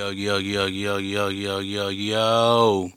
Yo, yo, yo, yo, yo, yo, yo. Yo.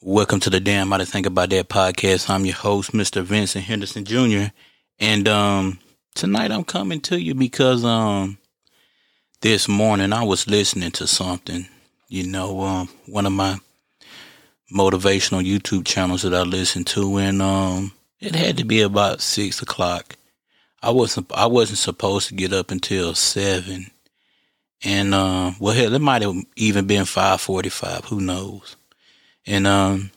Welcome to the Damn How to Think About That podcast. I'm your host, Mr. Vincent Henderson Jr. And um tonight I'm coming to you because um this morning I was listening to something, you know, um one of my motivational YouTube channels that I listen to and um it had to be about six o'clock. I wasn't I wasn't supposed to get up until seven and uh, well, hell, it might have even been five forty-five. Who knows? And um,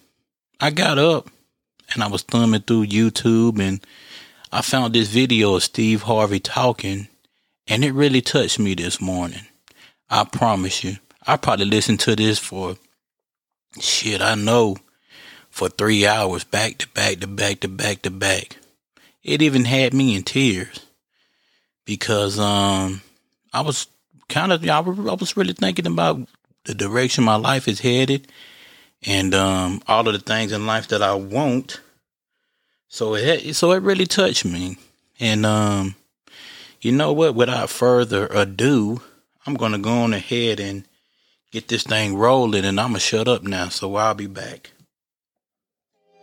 I got up and I was thumbing through YouTube and I found this video of Steve Harvey talking, and it really touched me this morning. I promise you. I probably listened to this for shit. I know for three hours, back to back to back to back to back. It even had me in tears because um I was kind of I was really thinking about the direction my life is headed and um, all of the things in life that I want. So it so it really touched me, and um, you know what? Without further ado, I'm gonna go on ahead and get this thing rolling, and I'm gonna shut up now. So I'll be back.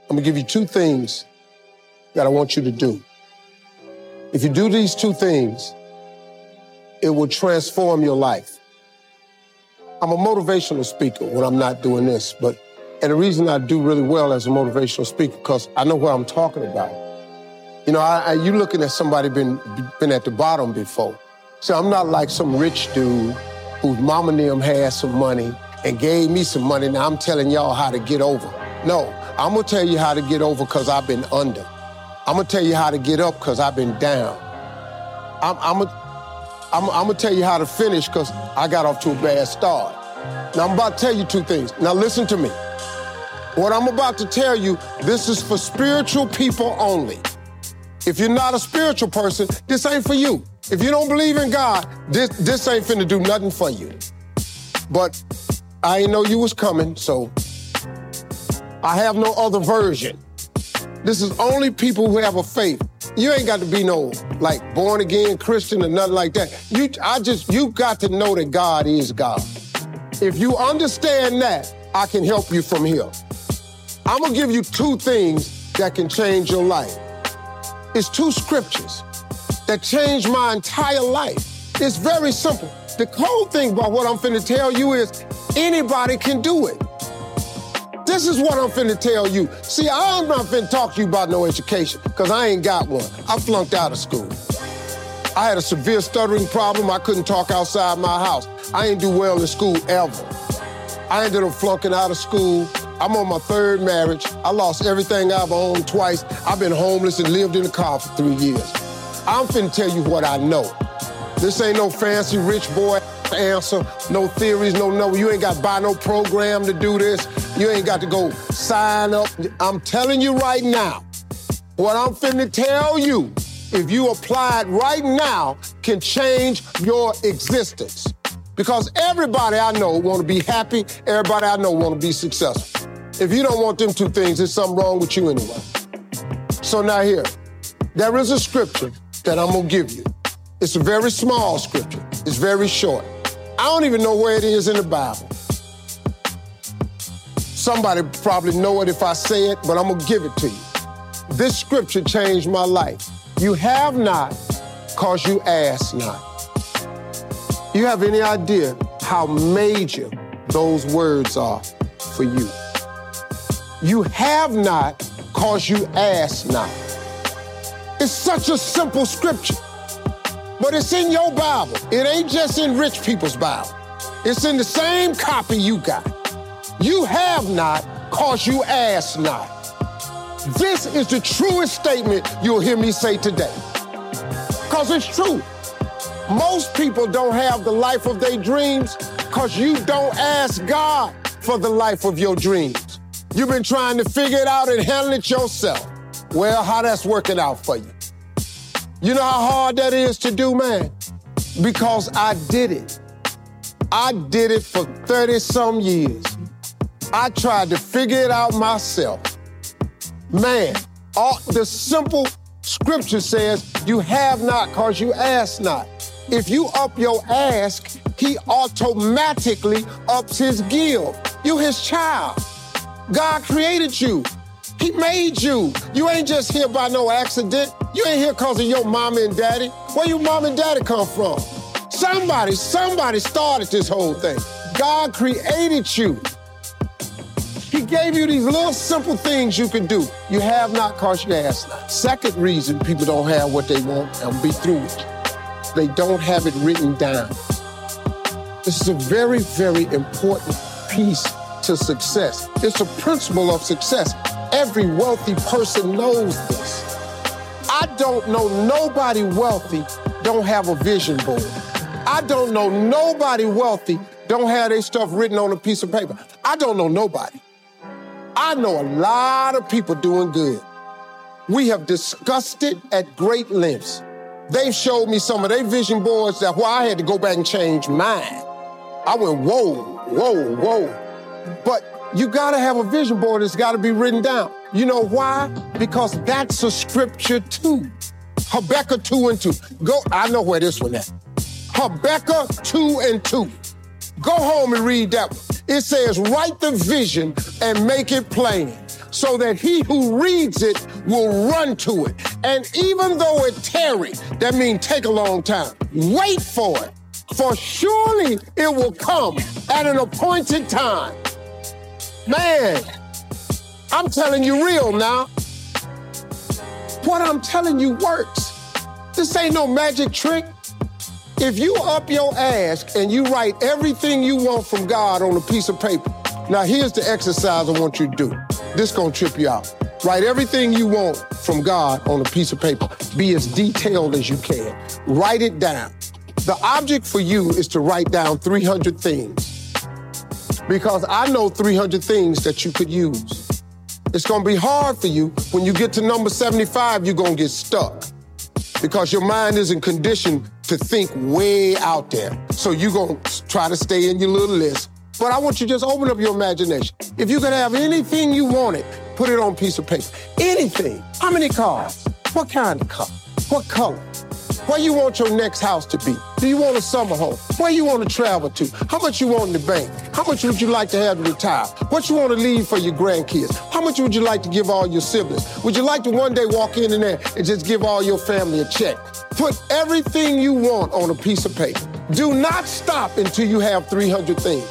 I'm gonna give you two things that I want you to do. If you do these two things, it will transform your life. I'm a motivational speaker when I'm not doing this, but and the reason I do really well as a motivational speaker because I know what I'm talking about. You know, I, I, you looking at somebody been been at the bottom before. So I'm not like some rich dude whose mama and them had some money and gave me some money. Now I'm telling y'all how to get over. No, I'm gonna tell you how to get over because I've been under. I'm gonna tell you how to get up because I've been down. I'm, I'm I'm, I'm gonna tell you how to finish because I got off to a bad start. Now I'm about to tell you two things. Now listen to me. What I'm about to tell you, this is for spiritual people only. If you're not a spiritual person, this ain't for you. If you don't believe in God, this, this ain't finna do nothing for you. But I ain't know you was coming, so I have no other version. This is only people who have a faith. You ain't got to be no like born again Christian or nothing like that. You, I just, you got to know that God is God. If you understand that, I can help you from here. I'm gonna give you two things that can change your life. It's two scriptures that changed my entire life. It's very simple. The cool thing about what I'm finna tell you is anybody can do it. This is what I'm finna tell you. See, I'm not finna talk to you about no education, because I ain't got one. I flunked out of school. I had a severe stuttering problem. I couldn't talk outside my house. I ain't do well in school ever. I ended up flunking out of school. I'm on my third marriage. I lost everything I've owned twice. I've been homeless and lived in a car for three years. I'm finna tell you what I know. This ain't no fancy rich boy answer, no theories, no no. You ain't got to buy no program to do this. You ain't got to go sign up. I'm telling you right now, what I'm finna tell you, if you apply it right now, can change your existence. Because everybody I know want to be happy, everybody I know want to be successful. If you don't want them two things, there's something wrong with you anyway. So now here, there is a scripture that I'm gonna give you. It's a very small scripture. It's very short. I don't even know where it is in the Bible. Somebody probably know it if I say it, but I'm gonna give it to you. This scripture changed my life. You have not cause you ask not. You have any idea how major those words are for you? You have not cause you ask not. It's such a simple scripture. But it's in your Bible. It ain't just in rich people's Bible. It's in the same copy you got. You have not, cause you ask not. This is the truest statement you'll hear me say today. Cause it's true. Most people don't have the life of their dreams cause you don't ask God for the life of your dreams. You've been trying to figure it out and handle it yourself. Well, how that's working out for you. You know how hard that is to do, man? Because I did it. I did it for 30 some years. I tried to figure it out myself. Man, all, the simple scripture says, You have not because you ask not. If you up your ask, he automatically ups his gift. You his child. God created you. He made you. You ain't just here by no accident. You ain't here because of your mama and daddy. Where your mom and daddy come from? Somebody, somebody started this whole thing. God created you. He gave you these little simple things you can do. You have not cause you ass not. Second reason people don't have what they want and be through it. They don't have it written down. This is a very, very important piece to success. It's a principle of success. Every wealthy person knows this. I don't know nobody wealthy don't have a vision board. I don't know nobody wealthy don't have their stuff written on a piece of paper. I don't know nobody. I know a lot of people doing good. We have discussed it at great lengths. They've showed me some of their vision boards that why I had to go back and change mine. I went, whoa, whoa, whoa. But you gotta have a vision board that's gotta be written down. You know why? Because that's a scripture too. Habakkuk 2 and 2. Go, I know where this one at. Habakkuk 2 and 2. Go home and read that one. It says, write the vision and make it plain so that he who reads it will run to it. And even though it tarry, that means take a long time, wait for it. For surely it will come at an appointed time. Man, I'm telling you real now. What I'm telling you works. This ain't no magic trick. If you up your ass and you write everything you want from God on a piece of paper, now here's the exercise I want you to do. This gonna trip you out. Write everything you want from God on a piece of paper. Be as detailed as you can. Write it down. The object for you is to write down 300 things. Because I know 300 things that you could use. It's gonna be hard for you. When you get to number 75, you're gonna get stuck. Because your mind isn't conditioned to think way out there. So you're gonna try to stay in your little list. But I want you to just open up your imagination. If you could have anything you wanted, put it on a piece of paper. Anything. How many cars? What kind of car? What color? Where you want your next house to be? Do you want a summer home? Where you want to travel to? How much you want in the bank? How much would you like to have to retire? What you want to leave for your grandkids? How much would you like to give all your siblings? Would you like to one day walk in there and just give all your family a check? Put everything you want on a piece of paper. Do not stop until you have 300 things.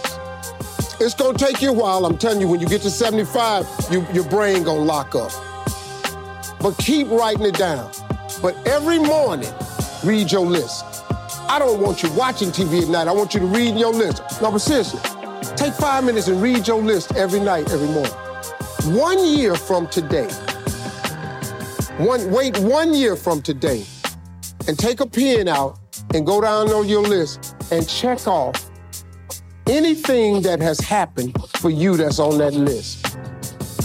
It's gonna take you a while. I'm telling you, when you get to 75, you, your brain gonna lock up. But keep writing it down. But every morning, read your list. I don't want you watching TV at night. I want you to read your list. No, but seriously, take five minutes and read your list every night, every morning. One year from today, one wait one year from today, and take a pen out and go down on your list and check off anything that has happened for you that's on that list.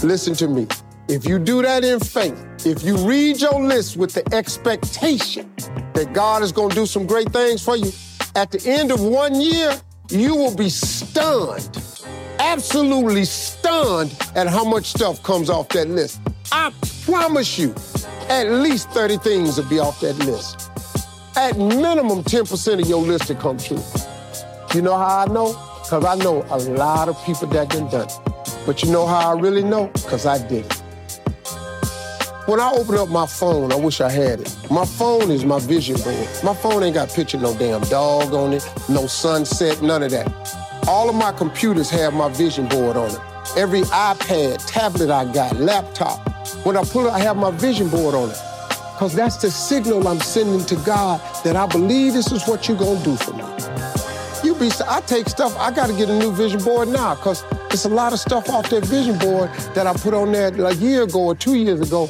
Listen to me. If you do that in faith, if you read your list with the expectation that God is going to do some great things for you, at the end of one year, you will be stunned, absolutely stunned at how much stuff comes off that list. I promise you, at least 30 things will be off that list. At minimum, 10% of your list will come true. You know how I know? Because I know a lot of people that done done it. But you know how I really know? Because I did it. When I open up my phone, I wish I had it. My phone is my vision board. My phone ain't got picture no damn dog on it, no sunset, none of that. All of my computers have my vision board on it. Every iPad, tablet I got, laptop. When I pull it, I have my vision board on it. Because that's the signal I'm sending to God that I believe this is what you're going to do for me. You be, I take stuff, I got to get a new vision board now because it's a lot of stuff off that vision board that I put on there like a year ago or two years ago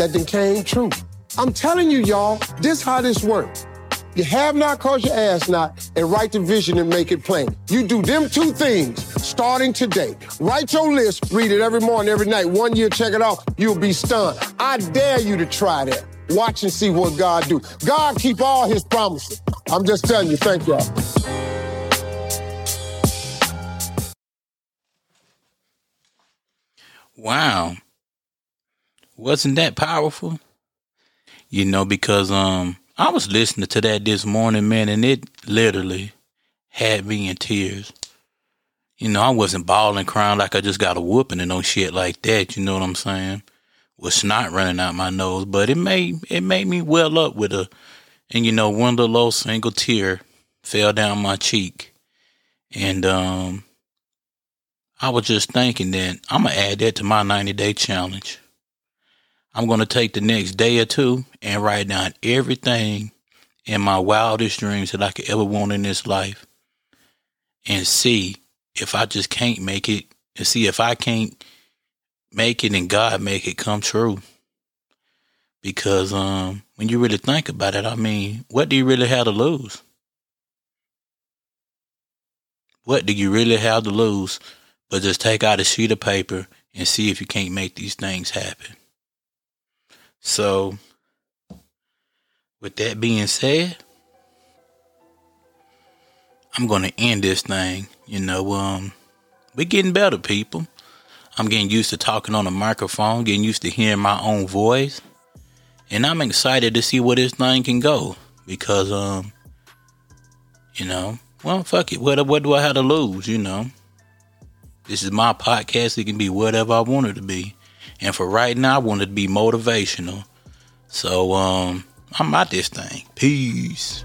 that then came true. I'm telling you, y'all, this how this works. You have not cause your ask not, and write the vision and make it plain. You do them two things starting today. Write your list, read it every morning, every night. One year, check it off. You'll be stunned. I dare you to try that. Watch and see what God do. God keep all his promises. I'm just telling you. Thank y'all. Wow. Wasn't that powerful? You know, because um I was listening to that this morning, man, and it literally had me in tears. You know, I wasn't bawling, crying like I just got a whooping and no shit like that. You know what I'm saying? With snot running out my nose, but it made it made me well up with a, and you know, one little single tear fell down my cheek, and um, I was just thinking that I'm gonna add that to my 90 day challenge. I'm gonna take the next day or two and write down everything in my wildest dreams that I could ever want in this life, and see if I just can't make it and see if I can't make it and God make it come true. Because um, when you really think about it, I mean, what do you really have to lose? What do you really have to lose but just take out a sheet of paper and see if you can't make these things happen? So, with that being said, I'm going to end this thing. You know, um, we're getting better, people. I'm getting used to talking on a microphone, getting used to hearing my own voice. And I'm excited to see where this thing can go because, um, you know, well, fuck it. What, what do I have to lose, you know? This is my podcast. It can be whatever I want it to be. And for right now, I want it to be motivational. So, um, I'm out this thing. Peace.